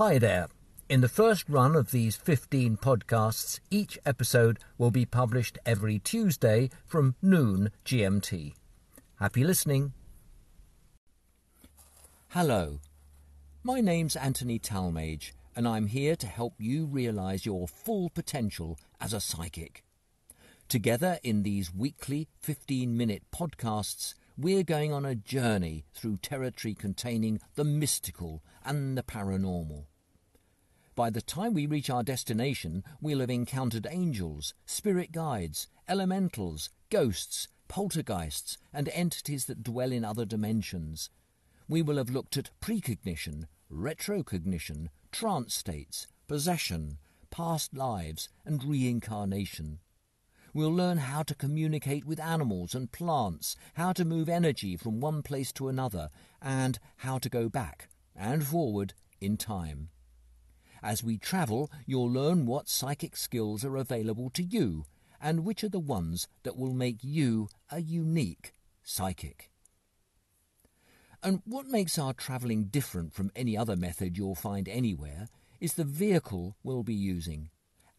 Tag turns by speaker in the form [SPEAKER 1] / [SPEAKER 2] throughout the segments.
[SPEAKER 1] Hi there. In the first run of these 15 podcasts, each episode will be published every Tuesday from noon GMT. Happy listening. Hello. My name's Anthony Talmage, and I'm here to help you realize your full potential as a psychic. Together in these weekly 15 minute podcasts, we're going on a journey through territory containing the mystical and the paranormal. By the time we reach our destination, we'll have encountered angels, spirit guides, elementals, ghosts, poltergeists, and entities that dwell in other dimensions. We will have looked at precognition, retrocognition, trance states, possession, past lives, and reincarnation. We'll learn how to communicate with animals and plants, how to move energy from one place to another, and how to go back and forward in time. As we travel, you'll learn what psychic skills are available to you and which are the ones that will make you a unique psychic. And what makes our travelling different from any other method you'll find anywhere is the vehicle we'll be using.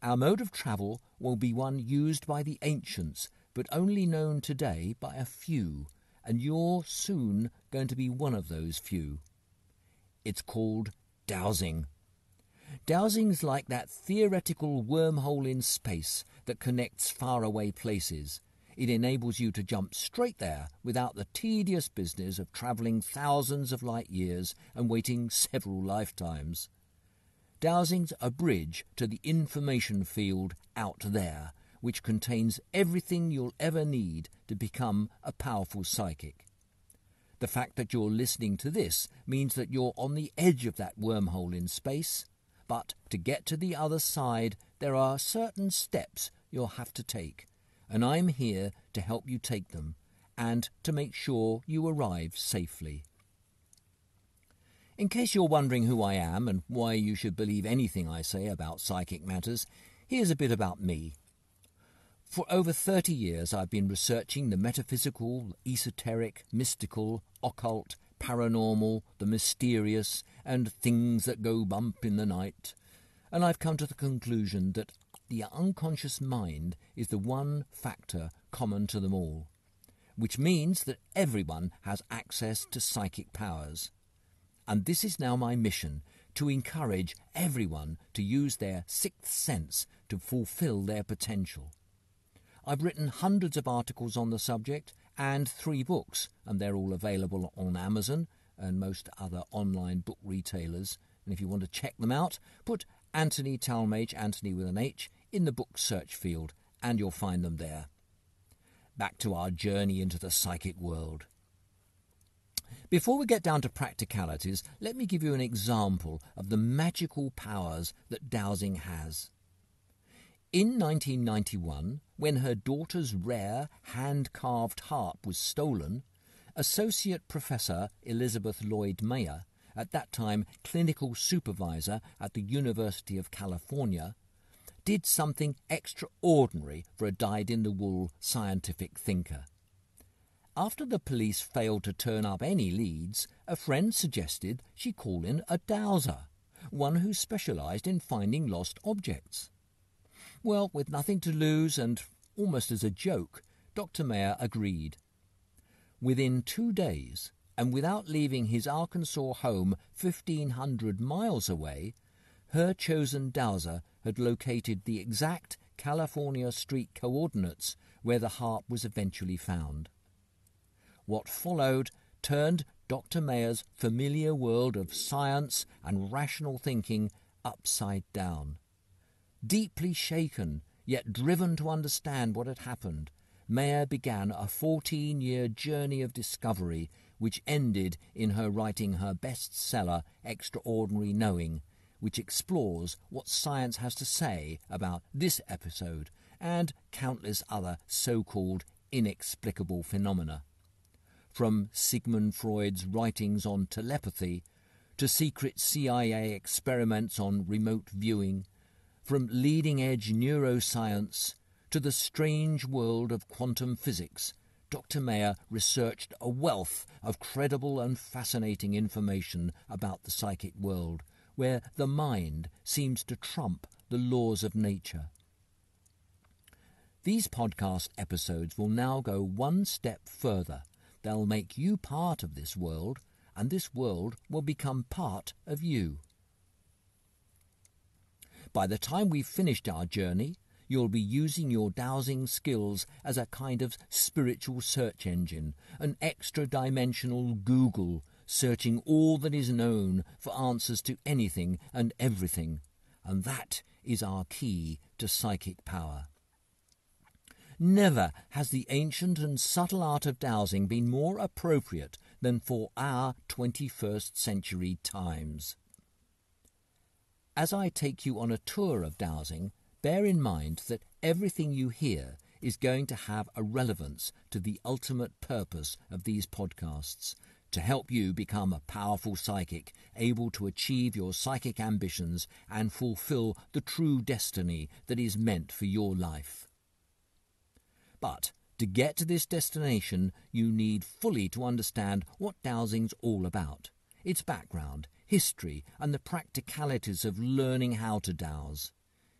[SPEAKER 1] Our mode of travel will be one used by the ancients, but only known today by a few, and you're soon going to be one of those few. It's called dowsing. Dowsing's like that theoretical wormhole in space that connects faraway places. It enables you to jump straight there without the tedious business of travelling thousands of light years and waiting several lifetimes. Dowsing's a bridge to the information field out there, which contains everything you'll ever need to become a powerful psychic. The fact that you're listening to this means that you're on the edge of that wormhole in space, but to get to the other side, there are certain steps you'll have to take, and I'm here to help you take them and to make sure you arrive safely. In case you're wondering who I am and why you should believe anything I say about psychic matters, here's a bit about me. For over 30 years, I've been researching the metaphysical, esoteric, mystical, occult, paranormal, the mysterious, and things that go bump in the night. And I've come to the conclusion that the unconscious mind is the one factor common to them all, which means that everyone has access to psychic powers. And this is now my mission to encourage everyone to use their sixth sense to fulfill their potential. I've written hundreds of articles on the subject and three books, and they're all available on Amazon and most other online book retailers. And if you want to check them out, put Anthony Talmage, Anthony with an H, in the book search field, and you'll find them there. Back to our journey into the psychic world. Before we get down to practicalities, let me give you an example of the magical powers that dowsing has. In 1991, when her daughter's rare hand carved harp was stolen, Associate Professor Elizabeth Lloyd Mayer, at that time clinical supervisor at the University of California, did something extraordinary for a dyed in the wool scientific thinker. After the police failed to turn up any leads, a friend suggested she call in a dowser, one who specialized in finding lost objects. Well, with nothing to lose and almost as a joke, Dr. Mayer agreed. Within two days, and without leaving his Arkansas home 1,500 miles away, her chosen dowser had located the exact California street coordinates where the harp was eventually found. What followed turned Dr. Mayer's familiar world of science and rational thinking upside down. Deeply shaken, yet driven to understand what had happened, Mayer began a 14 year journey of discovery which ended in her writing her bestseller, Extraordinary Knowing, which explores what science has to say about this episode and countless other so called inexplicable phenomena. From Sigmund Freud's writings on telepathy to secret CIA experiments on remote viewing, from leading edge neuroscience to the strange world of quantum physics, Dr. Mayer researched a wealth of credible and fascinating information about the psychic world, where the mind seems to trump the laws of nature. These podcast episodes will now go one step further. They'll make you part of this world, and this world will become part of you. By the time we've finished our journey, you'll be using your dowsing skills as a kind of spiritual search engine, an extra dimensional Google, searching all that is known for answers to anything and everything. And that is our key to psychic power. Never has the ancient and subtle art of dowsing been more appropriate than for our 21st century times. As I take you on a tour of dowsing, bear in mind that everything you hear is going to have a relevance to the ultimate purpose of these podcasts to help you become a powerful psychic, able to achieve your psychic ambitions and fulfill the true destiny that is meant for your life. But to get to this destination, you need fully to understand what dowsing's all about, its background, history, and the practicalities of learning how to dowse.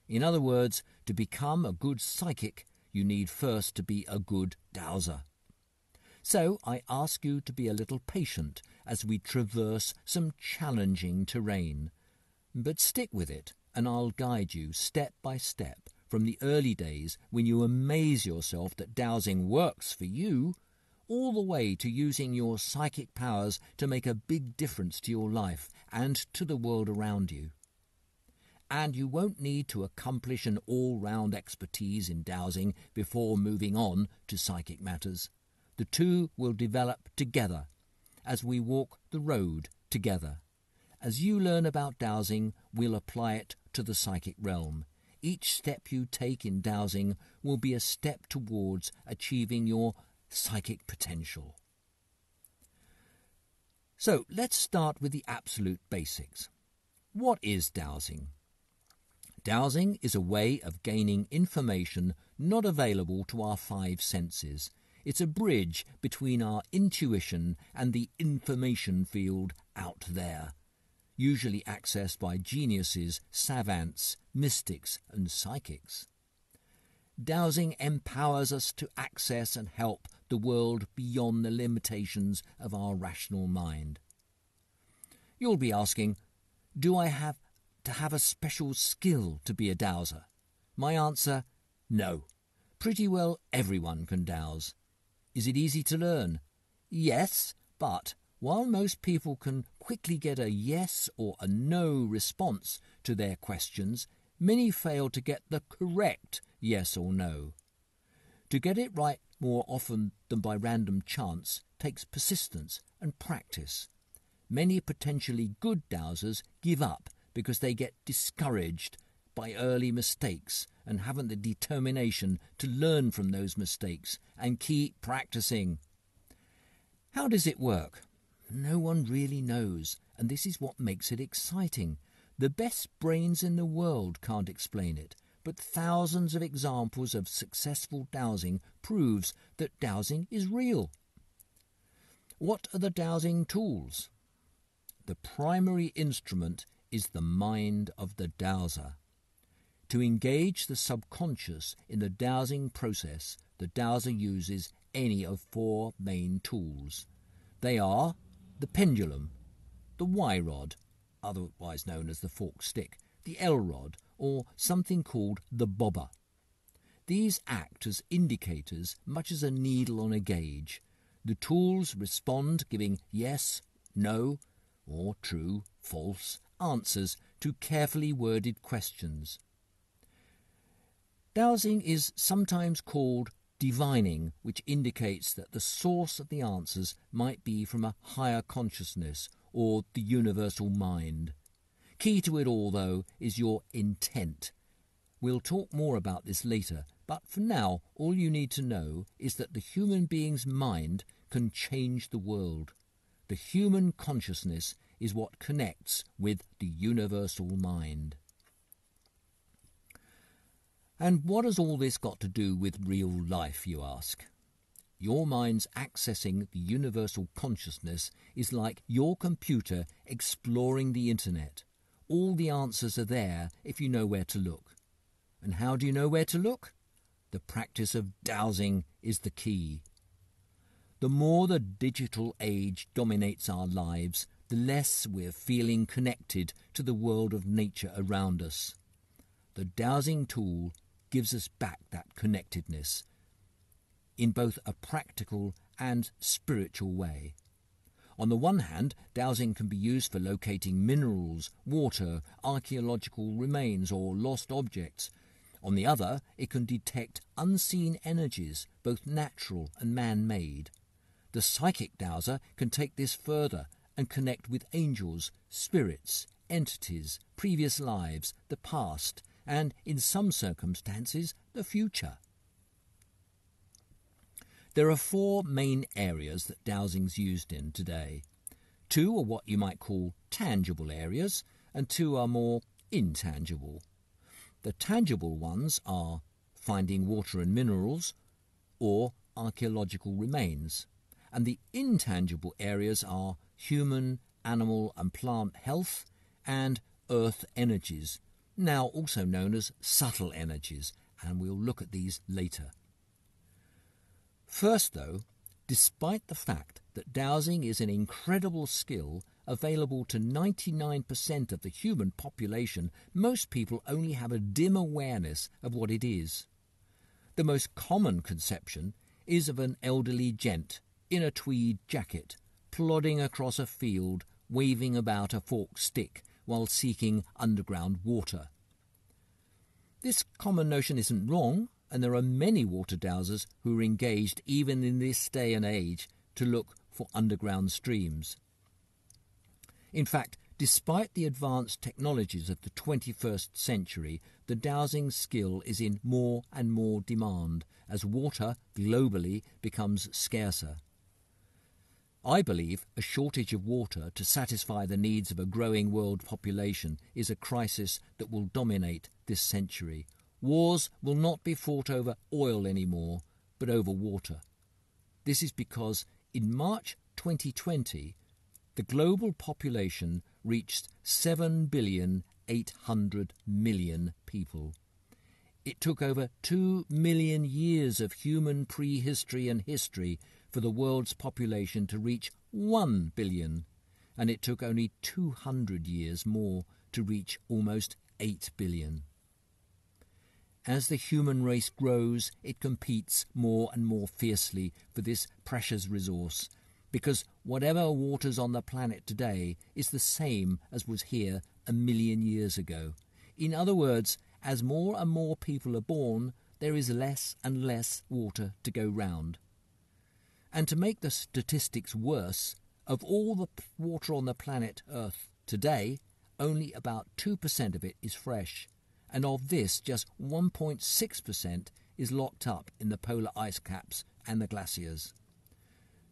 [SPEAKER 1] In other words, to become a good psychic, you need first to be a good dowser. So I ask you to be a little patient as we traverse some challenging terrain. But stick with it, and I'll guide you step by step from the early days when you amaze yourself that dowsing works for you, all the way to using your psychic powers to make a big difference to your life and to the world around you. And you won't need to accomplish an all round expertise in dowsing before moving on to psychic matters. The two will develop together as we walk the road together. As you learn about dowsing, we'll apply it to the psychic realm each step you take in dowsing will be a step towards achieving your psychic potential. So let's start with the absolute basics. What is dowsing? Dowsing is a way of gaining information not available to our five senses. It's a bridge between our intuition and the information field out there usually accessed by geniuses, savants, mystics, and psychics. Dowsing empowers us to access and help the world beyond the limitations of our rational mind. You'll be asking, do I have to have a special skill to be a dowser? My answer, no. Pretty well everyone can dowse. Is it easy to learn? Yes, but while most people can quickly get a yes or a no response to their questions, many fail to get the correct yes or no. To get it right more often than by random chance takes persistence and practice. Many potentially good dowsers give up because they get discouraged by early mistakes and haven't the determination to learn from those mistakes and keep practicing. How does it work? No one really knows, and this is what makes it exciting. The best brains in the world can't explain it, but thousands of examples of successful dowsing proves that dowsing is real. What are the dowsing tools? The primary instrument is the mind of the dowser. To engage the subconscious in the dowsing process, the dowser uses any of four main tools. They are the pendulum, the Y rod, otherwise known as the forked stick, the L rod, or something called the bobber. These act as indicators much as a needle on a gauge. The tools respond giving yes, no, or true, false answers to carefully worded questions. Dowsing is sometimes called divining, which indicates that the source of the answers might be from a higher consciousness or the universal mind. Key to it all, though, is your intent. We'll talk more about this later, but for now, all you need to know is that the human being's mind can change the world. The human consciousness is what connects with the universal mind. And what has all this got to do with real life, you ask? Your mind's accessing the universal consciousness is like your computer exploring the internet. All the answers are there if you know where to look. And how do you know where to look? The practice of dowsing is the key. The more the digital age dominates our lives, the less we're feeling connected to the world of nature around us. The dowsing tool gives us back that connectedness in both a practical and spiritual way. On the one hand, dowsing can be used for locating minerals, water, archaeological remains, or lost objects. On the other, it can detect unseen energies, both natural and man made. The psychic dowser can take this further and connect with angels, spirits, entities, previous lives, the past, and, in some circumstances, the future. There are four main areas that dowsing's used in today. Two are what you might call tangible areas, and two are more intangible. The tangible ones are finding water and minerals or archaeological remains, and the intangible areas are human, animal, and plant health and earth energies, now also known as subtle energies, and we'll look at these later. First, though, despite the fact that dowsing is an incredible skill available to 99% of the human population, most people only have a dim awareness of what it is. The most common conception is of an elderly gent in a tweed jacket, plodding across a field, waving about a forked stick while seeking underground water. This common notion isn't wrong, and there are many water dowsers who are engaged even in this day and age to look for underground streams. In fact, despite the advanced technologies of the 21st century, the dowsing skill is in more and more demand as water globally becomes scarcer. I believe a shortage of water to satisfy the needs of a growing world population is a crisis that will dominate this century, Wars will not be fought over oil anymore, but over water. This is because in March 2020, the global population reached 7 billion 800 million people. It took over 2 million years of human prehistory and history for the world's population to reach 1 billion, and it took only 200 years more to reach almost 8 billion. As the human race grows, it competes more and more fiercely for this precious resource, because whatever waters on the planet today is the same as was here a million years ago. In other words, as more and more people are born, there is less and less water to go round. And to make the statistics worse, of all the water on the planet Earth today, only about 2% of it is fresh and of this, just 1.6% is locked up in the polar ice caps and the glaciers.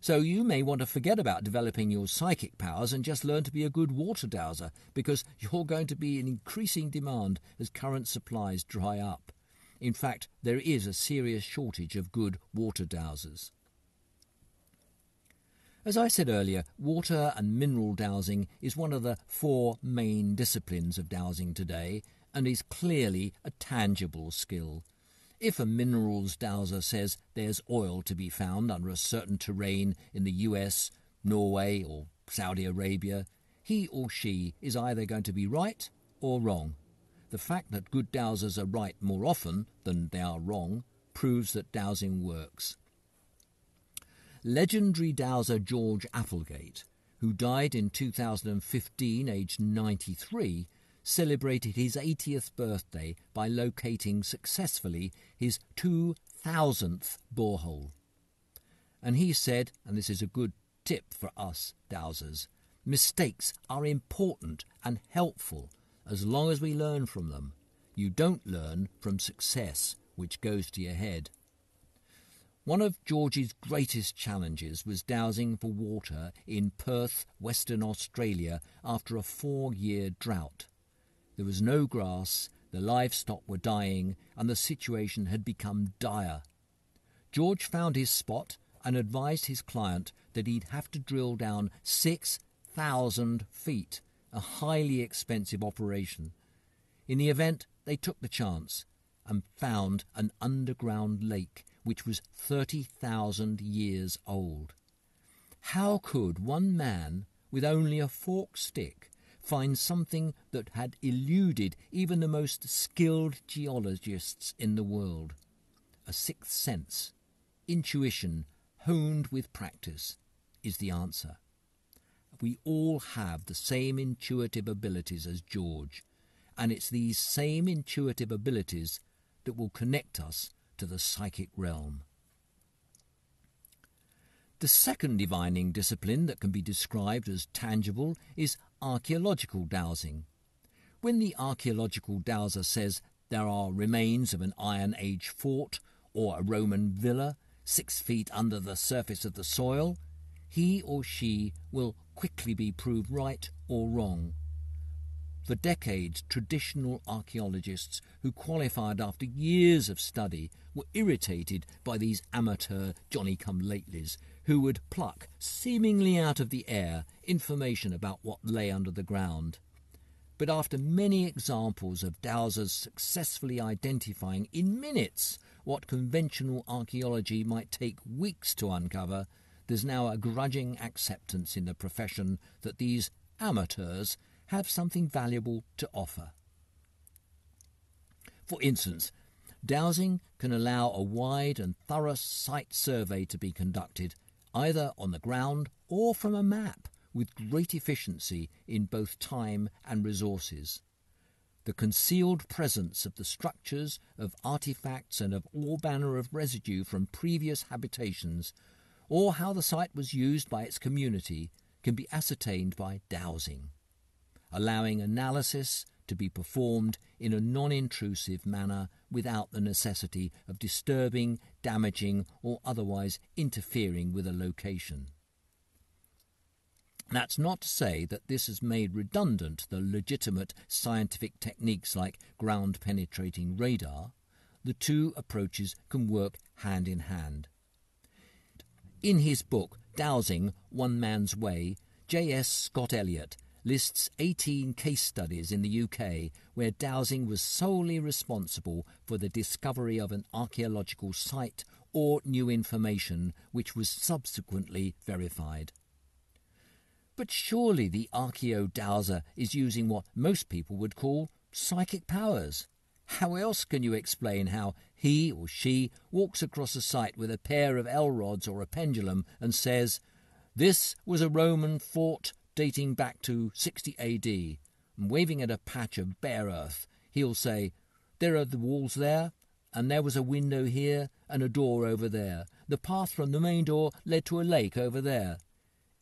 [SPEAKER 1] So you may want to forget about developing your psychic powers and just learn to be a good water dowser because you're going to be in increasing demand as current supplies dry up. In fact, there is a serious shortage of good water dowsers. As I said earlier, water and mineral dowsing is one of the four main disciplines of dowsing today, and is clearly a tangible skill. If a minerals dowser says there's oil to be found under a certain terrain in the US, Norway, or Saudi Arabia, he or she is either going to be right or wrong. The fact that good dowsers are right more often than they are wrong proves that dowsing works. Legendary dowser George Applegate, who died in 2015 aged 93, celebrated his 80th birthday by locating successfully his 2000th borehole. And he said, and this is a good tip for us dowsers, mistakes are important and helpful as long as we learn from them. You don't learn from success, which goes to your head. One of George's greatest challenges was dowsing for water in Perth, Western Australia, after a four year drought. There was no grass, the livestock were dying, and the situation had become dire. George found his spot and advised his client that he'd have to drill down 6,000 feet a highly expensive operation. In the event, they took the chance and found an underground lake which was 30,000 years old. How could one man with only a forked stick find something that had eluded even the most skilled geologists in the world? A sixth sense, intuition honed with practice, is the answer. We all have the same intuitive abilities as George, and it's these same intuitive abilities that will connect us to the psychic realm. The second divining discipline that can be described as tangible is archaeological dowsing. When the archaeological dowser says there are remains of an Iron Age fort or a Roman villa six feet under the surface of the soil, he or she will quickly be proved right or wrong. For decades, traditional archaeologists who qualified after years of study were irritated by these amateur Johnny come latelys who would pluck, seemingly out of the air, information about what lay under the ground. But after many examples of dowsers successfully identifying in minutes what conventional archaeology might take weeks to uncover, there's now a grudging acceptance in the profession that these amateurs have something valuable to offer. For instance, dowsing can allow a wide and thorough site survey to be conducted, either on the ground or from a map, with great efficiency in both time and resources. The concealed presence of the structures, of artifacts, and of all manner of residue from previous habitations, or how the site was used by its community, can be ascertained by dowsing allowing analysis to be performed in a non intrusive manner without the necessity of disturbing, damaging, or otherwise interfering with a location. That's not to say that this has made redundant the legitimate scientific techniques like ground penetrating radar. The two approaches can work hand in hand. In his book, Dowsing One Man's Way, J.S. Scott Elliot lists 18 case studies in the UK where dowsing was solely responsible for the discovery of an archaeological site or new information which was subsequently verified. But surely the archaeo dowser is using what most people would call psychic powers. How else can you explain how he or she walks across a site with a pair of L rods or a pendulum and says, This was a Roman fort dating back to 60 AD, and waving at a patch of bare earth, he'll say, There are the walls there, and there was a window here, and a door over there. The path from the main door led to a lake over there.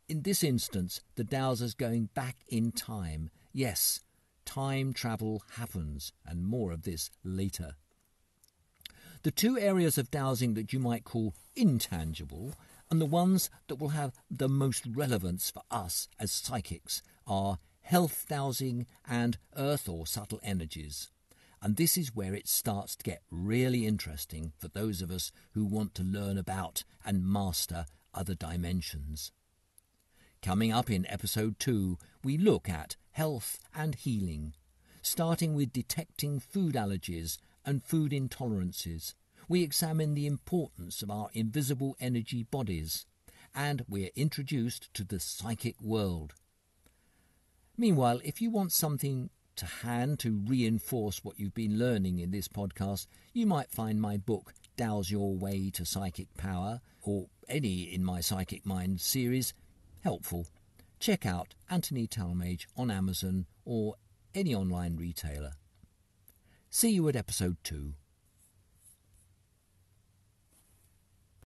[SPEAKER 1] In this instance, the dowser's going back in time. Yes, time travel happens, and more of this later. The two areas of dowsing that you might call intangible and the ones that will have the most relevance for us as psychics are health dowsing and earth or subtle energies. And this is where it starts to get really interesting for those of us who want to learn about and master other dimensions. Coming up in episode 2, we look at health and healing, starting with detecting food allergies and food intolerances we examine the importance of our invisible energy bodies, and we're introduced to the psychic world. Meanwhile, if you want something to hand to reinforce what you've been learning in this podcast, you might find my book, Dowse Your Way to Psychic Power, or any in my Psychic Mind series, helpful. Check out Anthony Talmage on Amazon or any online retailer. See you at episode 2.